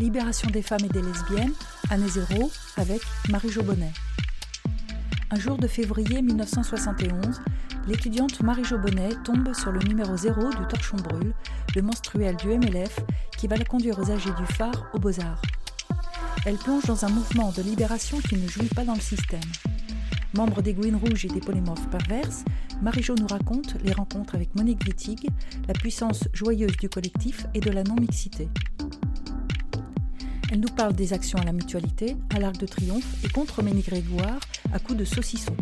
Libération des femmes et des lesbiennes, année zéro, avec Marie-Jo Bonnet. Un jour de février 1971, l'étudiante Marie-Jo Bonnet tombe sur le numéro 0 du Torchon Brûle, le menstruel du MLF, qui va la conduire aux âgés du phare aux Beaux-Arts. Elle plonge dans un mouvement de libération qui ne jouit pas dans le système. Membre des Gouines Rouges et des Polymorphes Perverses, Marie-Jo nous raconte les rencontres avec Monique Wittig, la puissance joyeuse du collectif et de la non-mixité. Elle nous parle des actions à la mutualité, à l'Arc de Triomphe et contre Ménie Grégoire à coups de saucisson.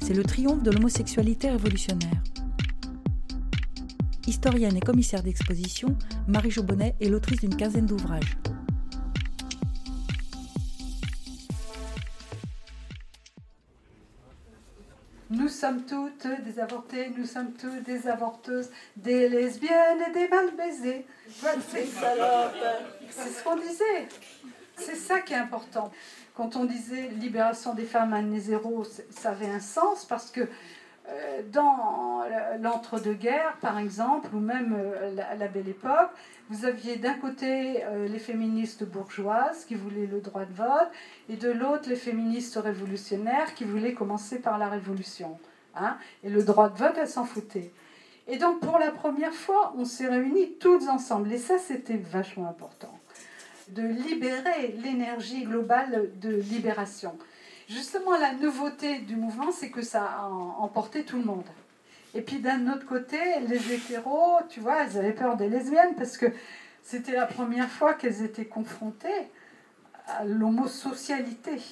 C'est le triomphe de l'homosexualité révolutionnaire. Historienne et commissaire d'exposition, Marie-Jo Bonnet est l'autrice d'une quinzaine d'ouvrages. Sommes toutes des avortées, nous sommes toutes des avorteuses, des lesbiennes et des mal baisées. C'est ce qu'on disait. C'est ça qui est important. Quand on disait libération des femmes à zéro, ça avait un sens parce que euh, dans l'entre-deux-guerres, par exemple, ou même euh, la, Belle Époque, vous aviez d'un côté euh, les féministes bourgeoises qui voulaient le droit de vote, et de l'autre les féministes révolutionnaires qui voulaient commencer par la révolution. Hein. et le droit de vote, elles s'en foutaient. Et donc pour la première fois, on s'est réunis toutes ensemble, et ça c'était vachement important, de libérer l'énergie globale de libération. Justement, la nouveauté du mouvement, c'est que ça a emporté tout le monde. Et puis d'un autre côté, les hétéros, tu vois, elles avaient peur des lesbiennes parce que c'était la première fois qu'elles étaient confrontées à l'homosocialité.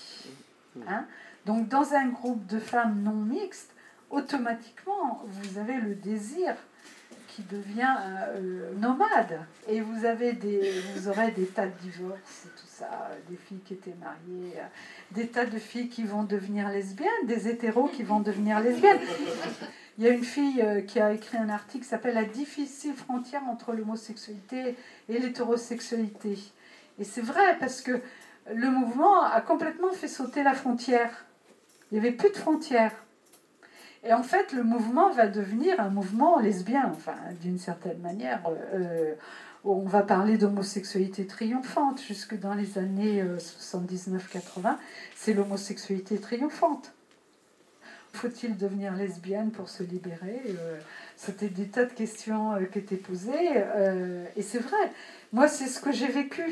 Hein. Donc dans un groupe de femmes non mixtes, automatiquement, vous avez le désir qui devient euh, nomade. Et vous, avez des, vous aurez des tas de divorces et tout ça, des filles qui étaient mariées, euh, des tas de filles qui vont devenir lesbiennes, des hétéros qui vont devenir lesbiennes. Il y a une fille euh, qui a écrit un article qui s'appelle La difficile frontière entre l'homosexualité et l'hétérosexualité. Et c'est vrai parce que le mouvement a complètement fait sauter la frontière. Il n'y avait plus de frontières. Et en fait, le mouvement va devenir un mouvement lesbien, enfin, d'une certaine manière. Euh, on va parler d'homosexualité triomphante jusque dans les années 79-80. Euh, c'est l'homosexualité triomphante. Faut-il devenir lesbienne pour se libérer? Euh, C'était des tas de questions qui étaient posées. et c'est vrai, moi, c'est ce que j'ai vécu.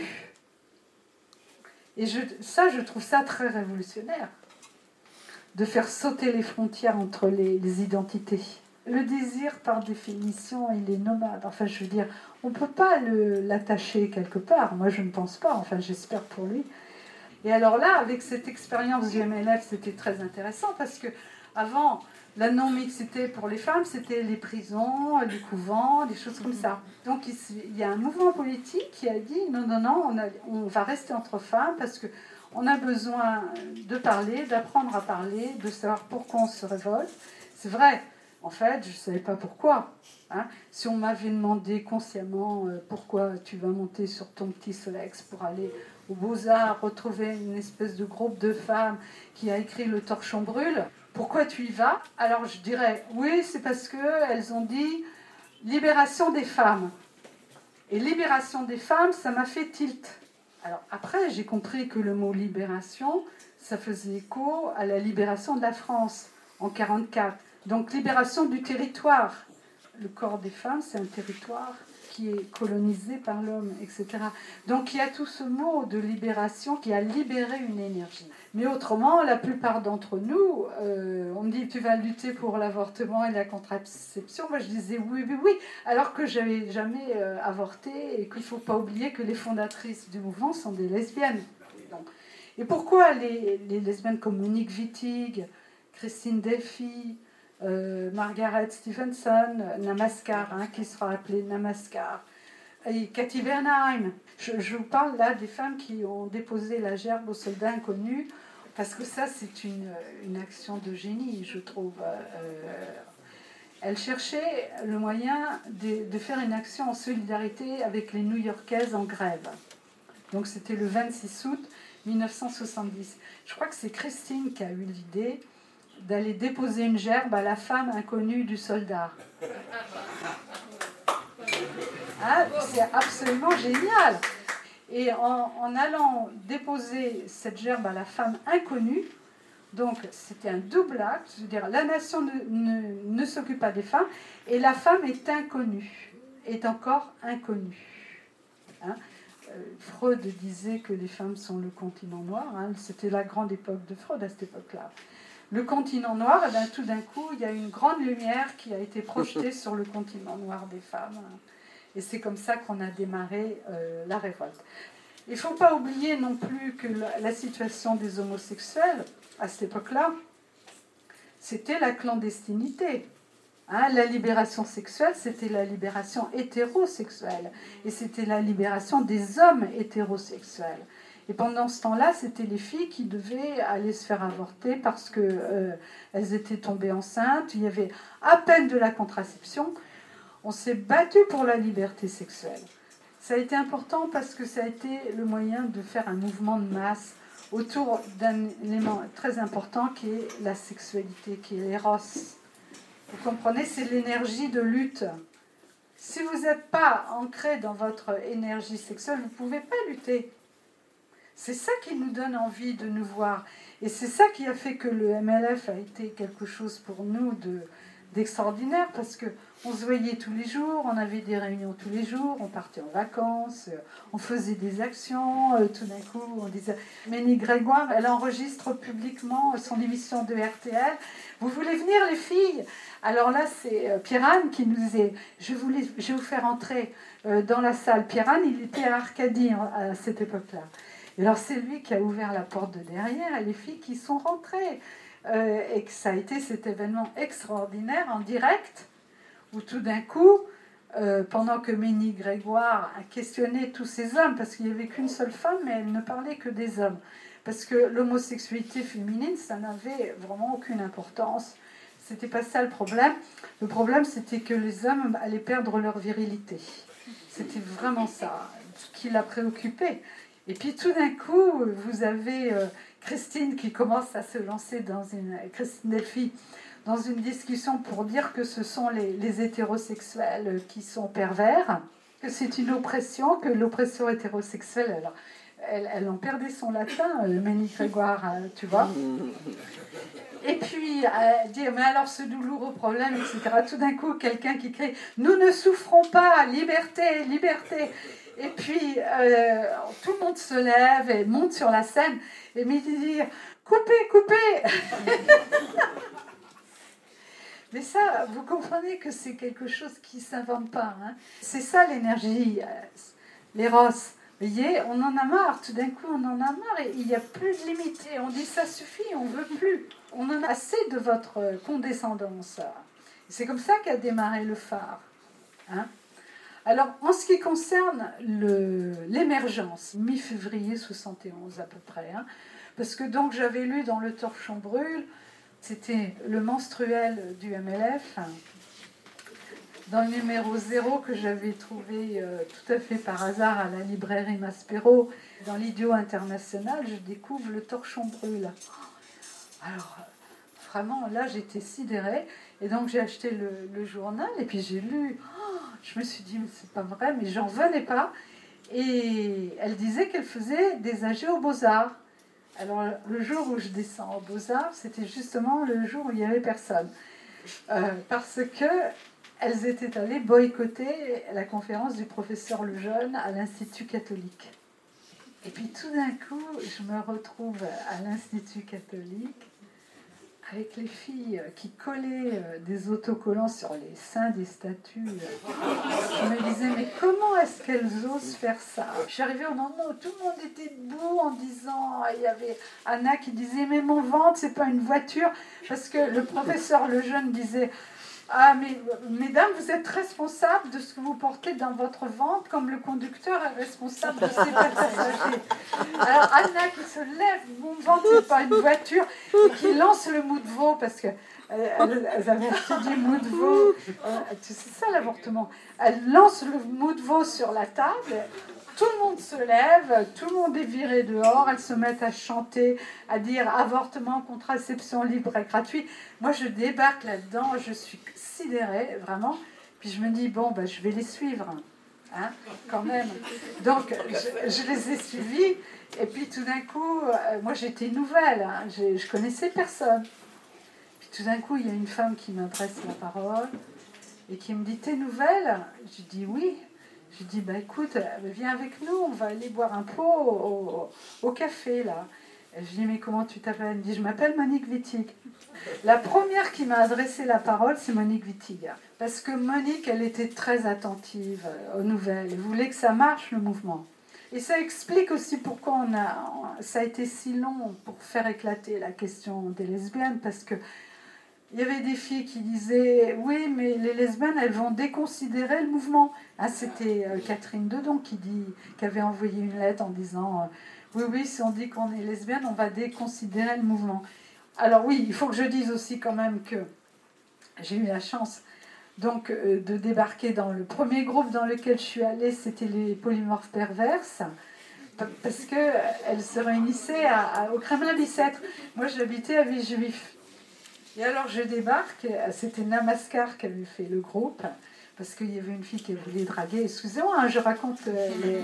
Et je, ça, je trouve ça très révolutionnaire de faire sauter les frontières entre les, identités. Le désir, par définition, il est nomade. Enfin, je veux dire, on ne peut pas l'attacher quelque part. Moi, je ne pense pas. Enfin, j'espère pour lui. Et alors là, avec cette expérience du MLF, c'était très intéressant parce que avant, la non-mixité pour les femmes, c'était les prisons, les couvents, des choses comme ça. Donc il y a un mouvement politique qui a dit non, non, non, on, on va rester entre femmes parce que on a besoin de parler, d'apprendre à parler, de savoir pourquoi on se révolte. C'est vrai, en fait, je ne savais pas pourquoi. Hein. Si on m'avait demandé consciemment euh, pourquoi tu vas monter sur ton petit Solex pour aller aux Beaux-Arts, retrouver une espèce de groupe de femmes qui a écrit Le Torchon brûle, pourquoi tu y vas? Alors je dirais, oui, c'est parce qu'elles ont dit libération des femmes. Et libération des femmes, ça m'a fait tilt. Alors après, j'ai compris que le mot libération, ça faisait écho à la libération de la France en 1944. Donc libération du territoire. Le corps des femmes, c'est un territoire qui est colonisé par l'homme, etc. Donc il y a tout ce mot de libération qui a libéré une énergie. Mais autrement, la plupart d'entre nous, euh, on me dit tu vas lutter pour l'avortement et la contraception. Moi je disais oui, oui, oui, alors que j'avais jamais euh, avorté et qu'il ne faut pas oublier que les fondatrices du mouvement sont des lesbiennes. Et pourquoi les, les lesbiennes comme Monique Wittig, Christine Delphi, euh, Margaret Stevenson, Namaskar, hein, qui sera appelée Namaskar, et Cathy Bernheim. Je, vous parle là des femmes qui ont déposé la gerbe aux soldats inconnus, parce que ça, c'est une, une, action de génie, je trouve. Euh, elle cherchait le moyen de, de, faire une action en solidarité avec les New-Yorkaises en grève. Donc c'était le 26 août 1970. Je crois que c'est Christine qui a eu l'idée d'aller déposer une gerbe à la femme inconnue du soldat. Ah, c'est absolument génial. Et en, allant déposer cette gerbe à la femme inconnue, donc c'était un double acte, je veux dire, la nation ne, s'occupe pas des femmes, et la femme est inconnue, est encore inconnue. Hein? Euh, Freud disait que les femmes sont le continent noir, hein. c'était la grande époque de Freud à cette époque-là. Le continent noir, et eh tout d'un coup, il y a une grande lumière qui a été projetée sur le continent noir des femmes. Et c'est comme ça qu'on a démarré euh, la révolte. Il ne faut pas oublier non plus que la, situation des homosexuels, à cette époque-là, c'était la clandestinité. Hein, la libération sexuelle, c'était la libération hétérosexuelle. Et c'était la libération des hommes hétérosexuels. Et pendant ce temps-là, c'était les filles qui devaient aller se faire avorter parce qu'elles euh, étaient tombées enceintes. Il y avait à peine de la contraception on s'est battu pour la liberté sexuelle. Ça a été important parce que ça a été le moyen de faire un mouvement de masse autour d'un élément très important qui est la sexualité, qui est l'éros. Vous comprenez, c'est l'énergie de lutte. Si vous n'êtes pas ancré dans votre énergie sexuelle, vous ne pouvez pas lutter. C'est ça qui nous donne envie de nous voir. Et c'est ça qui a fait que le MLF a été quelque chose pour nous de, d'extraordinaire parce que on se voyait tous les jours, on avait des réunions tous les jours, on partait en vacances, euh, on faisait des actions. Euh, tout d'un coup, on disait Ménie Grégoire, elle enregistre publiquement son émission de RTL. Vous voulez venir, les filles? Alors là, c'est euh, Pierre-Anne qui nous disait je, voulais, je vais vous faire entrer dans la salle. Pierre-Anne, il était à Arcadie à cette époque-là. Et alors, c'est lui qui a ouvert la porte de derrière et les filles qui sont rentrées. et que ça a été cet événement extraordinaire en direct où tout d'un coup, euh, pendant que Ménie Grégoire a questionné tous ces hommes, parce qu'il n'y avait qu'une seule femme, mais elle ne parlait que des hommes, parce que l'homosexualité féminine, ça n'avait vraiment aucune importance. C'était pas ça le problème. Le problème, c'était que les hommes allaient perdre leur virilité. C'était vraiment ça qui l'a préoccupé. Et puis tout d'un coup, vous avez euh, Christine qui commence à se lancer dans une. Christine Delphi dans une discussion pour dire que ce sont les, hétérosexuels qui sont pervers, que c'est une oppression, que l'oppression hétérosexuelle, alors, elle, elle, en perdait son latin, euh, Ménie Grégoire, euh, tu vois. Et puis, euh, dire, mais alors ce douloureux problème, etc. Tout d'un coup, quelqu'un qui crie, nous ne souffrons pas, liberté, liberté. Et puis, tout le monde se lève et monte sur la scène et me dit, coupez, coupez Mais ça, vous comprenez que c'est quelque chose qui ne s'invente pas. Hein. c'est ça l'énergie, euh, l'éros. Vous voyez, on en a marre, tout d'un coup on en a marre et il n'y a plus de limite. On dit ça suffit, on ne veut plus. On en a assez de votre condescendance. C'est comme ça qu'a démarré le phare. Hein. Alors, en ce qui concerne l'émergence, mi-février 71 à peu près, hein, parce que donc j'avais lu dans le Torchon Brûle c'était le menstruel du MLF, dans le numéro 0 que j'avais trouvé euh, tout à fait par hasard à la librairie Maspero, dans l'idiot international, je découvre le torchon brûle. Alors, vraiment, là, j'étais sidérée. Et donc, j'ai acheté le, journal et puis j'ai lu. Je me suis dit, mais c'est pas vrai, mais j'en venais pas. Et elle disait qu'elle faisait des AG aux Beaux-Arts. Alors, le jour où je descends au Beaux-Arts, c'était justement le jour où il n'y avait personne. Euh, parce que elles étaient allées boycotter la conférence du professeur Lejeune à l'Institut catholique. Et puis tout d'un coup, je me retrouve à l'Institut catholique avec les filles qui collaient euh, des autocollants sur les seins des statues. Je me disais, mais comment est-ce qu'elles osent faire ça? Arrivée au moment où tout le monde était debout en disant, il y avait Anna qui disait, mais mon ventre, c'est pas une voiture, parce que le professeur le jeune disait, ah, mais mesdames, vous êtes responsables de ce que vous portez dans votre ventre, comme le conducteur est responsable de ses passagers. Alors, Anna qui se lève, mon ventre, c'est pas une voiture, et qui lance le mou de veau, parce que elles avaient étudié de veau. Euh, c'est ça l'avortement. Elle lance le mou de veau sur la table, tout le monde se lève, tout le monde est viré dehors, elles se mettent à chanter, à dire avortement, contraception libre et gratuit. Moi, je débarque là-dedans, je suis sidérée, vraiment. Puis je me dis, bon, ben, je vais les suivre. Hein, quand même. Donc, je, les ai suivis. Et puis, tout d'un coup, euh, moi, j'étais nouvelle. Hein, je, connaissais personne. Puis, tout d'un coup, il y a une femme qui m'adresse la parole et qui me dit T'es nouvelle? Je dis Oui. Je dis Bah écoute, euh, viens avec nous, on va aller boire un pot au, au café là. Je dis, mais comment tu t'appelles? Elle me dit, je m'appelle Monique Wittig. La première qui m'a adressé la parole, c'est Monique Wittig. Parce que Monique, elle était très attentive euh, aux nouvelles. Elle voulait que ça marche, le mouvement. Et ça explique aussi pourquoi on a, ça a été si long pour faire éclater la question des lesbiennes. Parce que il y avait des filles qui disaient oui, mais les lesbiennes, elles vont déconsidérer le mouvement. Ah, C'était euh, Catherine Dedon qui, dit, qui avait envoyé une lettre en disant euh, oui, oui, si on dit qu'on est lesbienne, on va déconsidérer le mouvement. Alors oui, il faut que je dise aussi quand même que j'ai eu la chance euh, de débarquer dans le premier groupe dans lequel je suis allée, c'était les polymorphes perverses, parce qu'elles se réunissaient au Kremlin Bicêtre. Moi, j'habitais à Villejuif. Et alors, je débarque, c'était Namaskar qui avait fait le groupe parce qu'il y avait une fille qui voulait draguer. Excusez-moi, hein, je raconte euh,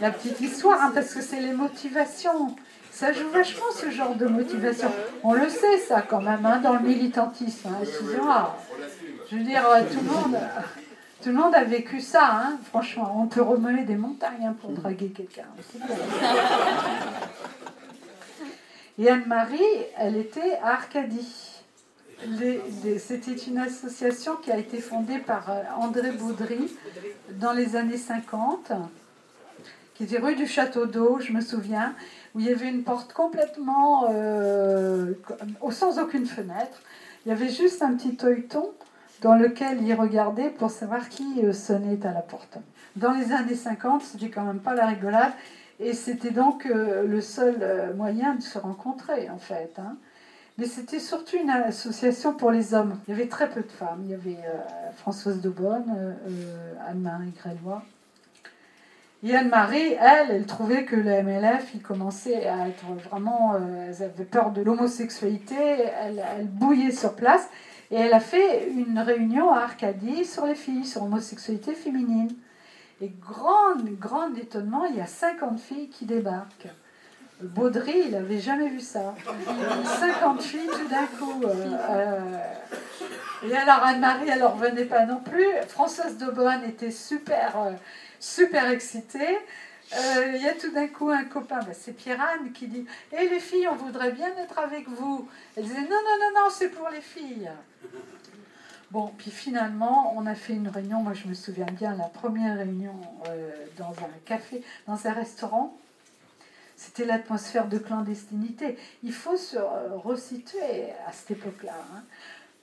la petite histoire, hein, parce que c'est les motivations. Ça joue vachement ce genre de motivation. On le sait, ça, quand même, hein, dans le militantisme. Excusez-moi. Je veux dire, euh, tout le monde. Tout le monde a vécu ça, franchement. On peut remuer des montagnes pour draguer quelqu'un. Et Anne-Marie, elle était à Arcadie. C'était une association qui a été fondée par euh, André Baudry dans les années 50, qui était rue du Château d'Eau, je me souviens, où il y avait une porte complètement euh, sans aucune fenêtre. Il y avait juste un petit œilleton dans lequel il regardait pour savoir qui euh, sonnait à la porte. Dans les années 50, c'était quand même pas la rigolade, et c'était donc le seul moyen de se rencontrer en fait. Hein. Mais c'était surtout une association pour les hommes. Il y avait très peu de femmes. Il y avait euh, Françoise Daubonne, euh, euh, Anne-Marie Grélois. Et Anne-Marie, elle, elle trouvait que le MLF, il commençait à être vraiment. elle avait peur de l'homosexualité, elle, elle, bouillait sur place. Et elle a fait une réunion à Arcadie sur les filles, sur l'homosexualité féminine. Et grand, grand étonnement, il y a 50 filles qui débarquent. Baudry, il n'avait jamais vu ça. 58 tout d'un coup. Euh, euh. et alors Anne-Marie, elle ne revenait pas non plus. Françoise de Beaune était super, euh, super excitée. Il y a tout d'un coup un copain, bah, c'est Pierre-Anne, qui dit Hé eh, les filles, on voudrait bien être avec vous. Elle disait Non, non, non, non, c'est pour les filles. Bon, puis finalement, on a fait une réunion. Moi, je me souviens bien, la première réunion dans un café, dans un restaurant. C'était l'atmosphère de clandestinité. Il faut se euh, resituer à cette époque-là. Hein.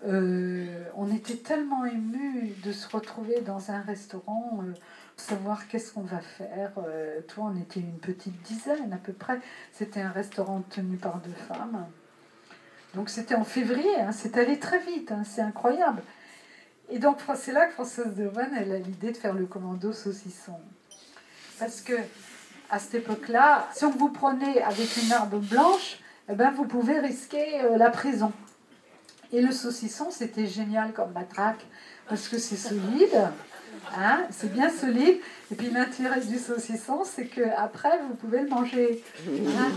Euh, on était tellement émus de se retrouver dans un restaurant, euh, savoir qu'est-ce qu'on va faire. toi, on était une petite dizaine à peu près. C'était un restaurant tenu par deux femmes. Donc c'était en février, hein. c'est allé très vite, hein. c'est incroyable. Et donc c'est là que Françoise Devanne, elle a l'idée de faire le commando saucisson. Parce que à cette époque-là, si on vous prenait avec une arme blanche, eh ben, vous pouvez risquer euh, la prison. Et le saucisson, c'était génial comme matraque, parce que c'est solide, hein, c'est bien solide. Et puis l'intérêt du saucisson, c'est qu'après, vous pouvez le manger. Hein.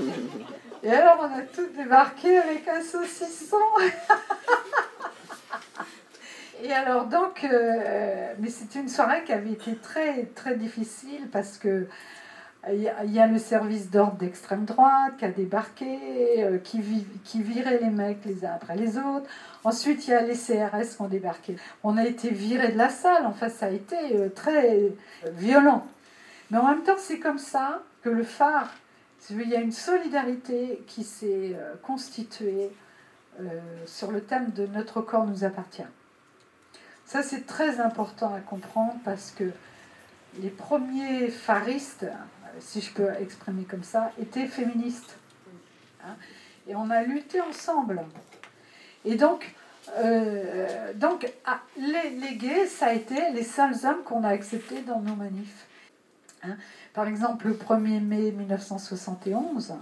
Et alors, on a tout débarqué avec un saucisson. Et alors donc, euh, mais c'était une soirée qui avait été très très difficile parce que il y a le service d'ordre d'extrême droite qui a débarqué, euh, qui, virait les mecs les uns après les autres. Ensuite, il y a les CRS qui ont débarqué. On a été viré de la salle, enfin, ça a été euh, très euh, violent. Mais en même temps, c'est comme ça que le phare, il y a une solidarité qui s'est constituée sur le thème de notre corps nous appartient. Ça, c'est très important à comprendre parce que les premiers pharistes, si je peux exprimer comme ça, étaient féministes. Hein. et on a lutté ensemble. Et donc, euh, donc ah, les, les, gays, ça a été les seuls hommes qu'on a acceptés dans nos manifs. Hein. Par exemple, le 1er mai 1971,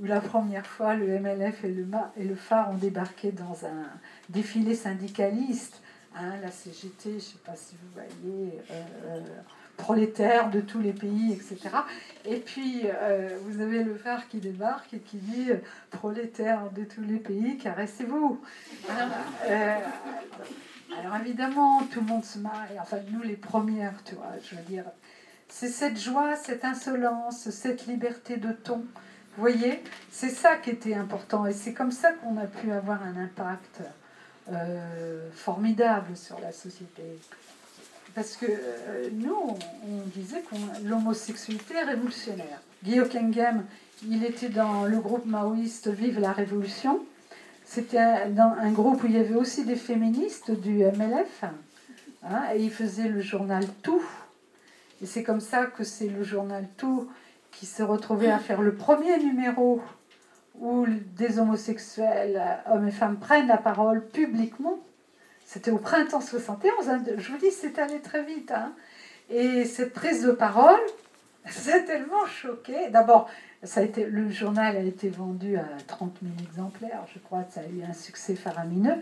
où la première fois le MLF et le, et le phare ont débarqué dans un défilé syndicaliste, hein, la CGT, je ne sais pas si vous voyez, euh, prolétaires de tous les pays, etc. Et puis, euh, vous avez le phare qui débarque et qui dit prolétaires de tous les pays, caressez-vous. alors évidemment, tout le monde se marre, enfin nous les premières, tu vois, je veux dire, c'est cette joie, cette insolence, cette liberté de ton. Vous voyez, c'est ça qui était important et c'est comme ça qu'on a pu avoir un impact euh, formidable sur la société. Parce que euh, nous, on, disait que l'homosexualité est révolutionnaire. Guillaume Kengem, il était dans le groupe maoïste Vive la Révolution. C'était dans un groupe où il y avait aussi des féministes du MLF. Hein, et il faisait le journal Tout et c'est comme ça que c'est le journal Tout qui s'est retrouvé à faire le premier numéro où des homosexuels, hommes et femmes, prennent la parole publiquement. C'était au printemps 71, hein. je vous dis, c'est allé très vite. Hein. Et cette prise de parole, c'est tellement choqué. D'abord, ça a été, le journal a été vendu à 30 000 exemplaires, je crois que ça a eu un succès faramineux.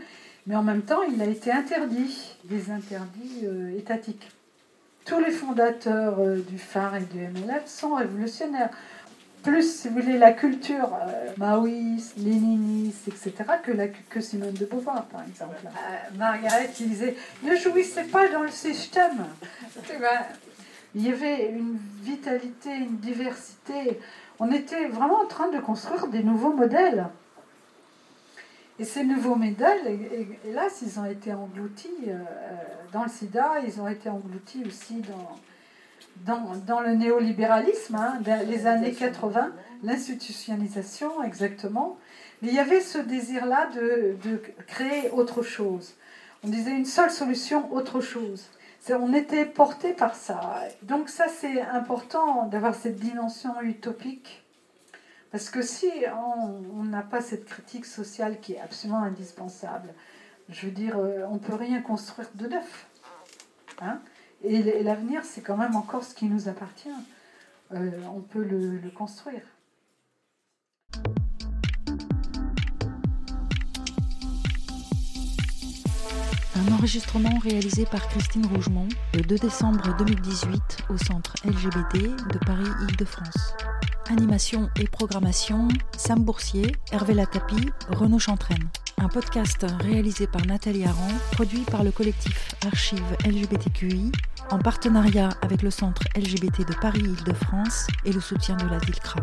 Mais en même temps, il a été interdit, des interdits euh, étatiques tous les fondateurs euh, du phare et du MLF sont révolutionnaires. Plus, si vous voulez, la culture euh, maoïste, léniniste, etc., que, la, que Simone de Beauvoir, par exemple. Euh, Margaret qui disait Ne jouissez pas dans le système. Il y avait une vitalité, une diversité. On était vraiment en train de construire des nouveaux modèles. Et ces nouveaux modèles, hélas, ils ont été engloutis euh, dans le sida, ils ont été engloutis aussi dans, dans, dans le néolibéralisme, hein, les années 80, l'institutionnalisation exactement. Mais il y avait ce désir-là de, de, créer autre chose. On disait une seule solution, autre chose. On était porté par ça. Donc ça, c'est important d'avoir cette dimension utopique parce que si on n'a pas cette critique sociale qui est absolument indispensable, je veux dire, euh, on ne peut rien construire de neuf. Hein? Et l'avenir, c'est quand même encore ce qui nous appartient. Euh, on peut le, le construire. Un enregistrement réalisé par Christine Rougemont le 2 décembre 2018 au centre LGBT de Paris-Île-de-France. Animation et programmation, Sam Boursier, Hervé Latapi, Renaud Chantraine. Un podcast réalisé par Nathalie Aran, produit par le collectif Archives LGBTQI, en partenariat avec le Centre LGBT de Paris-Île-de-France et le soutien de la DILCRA.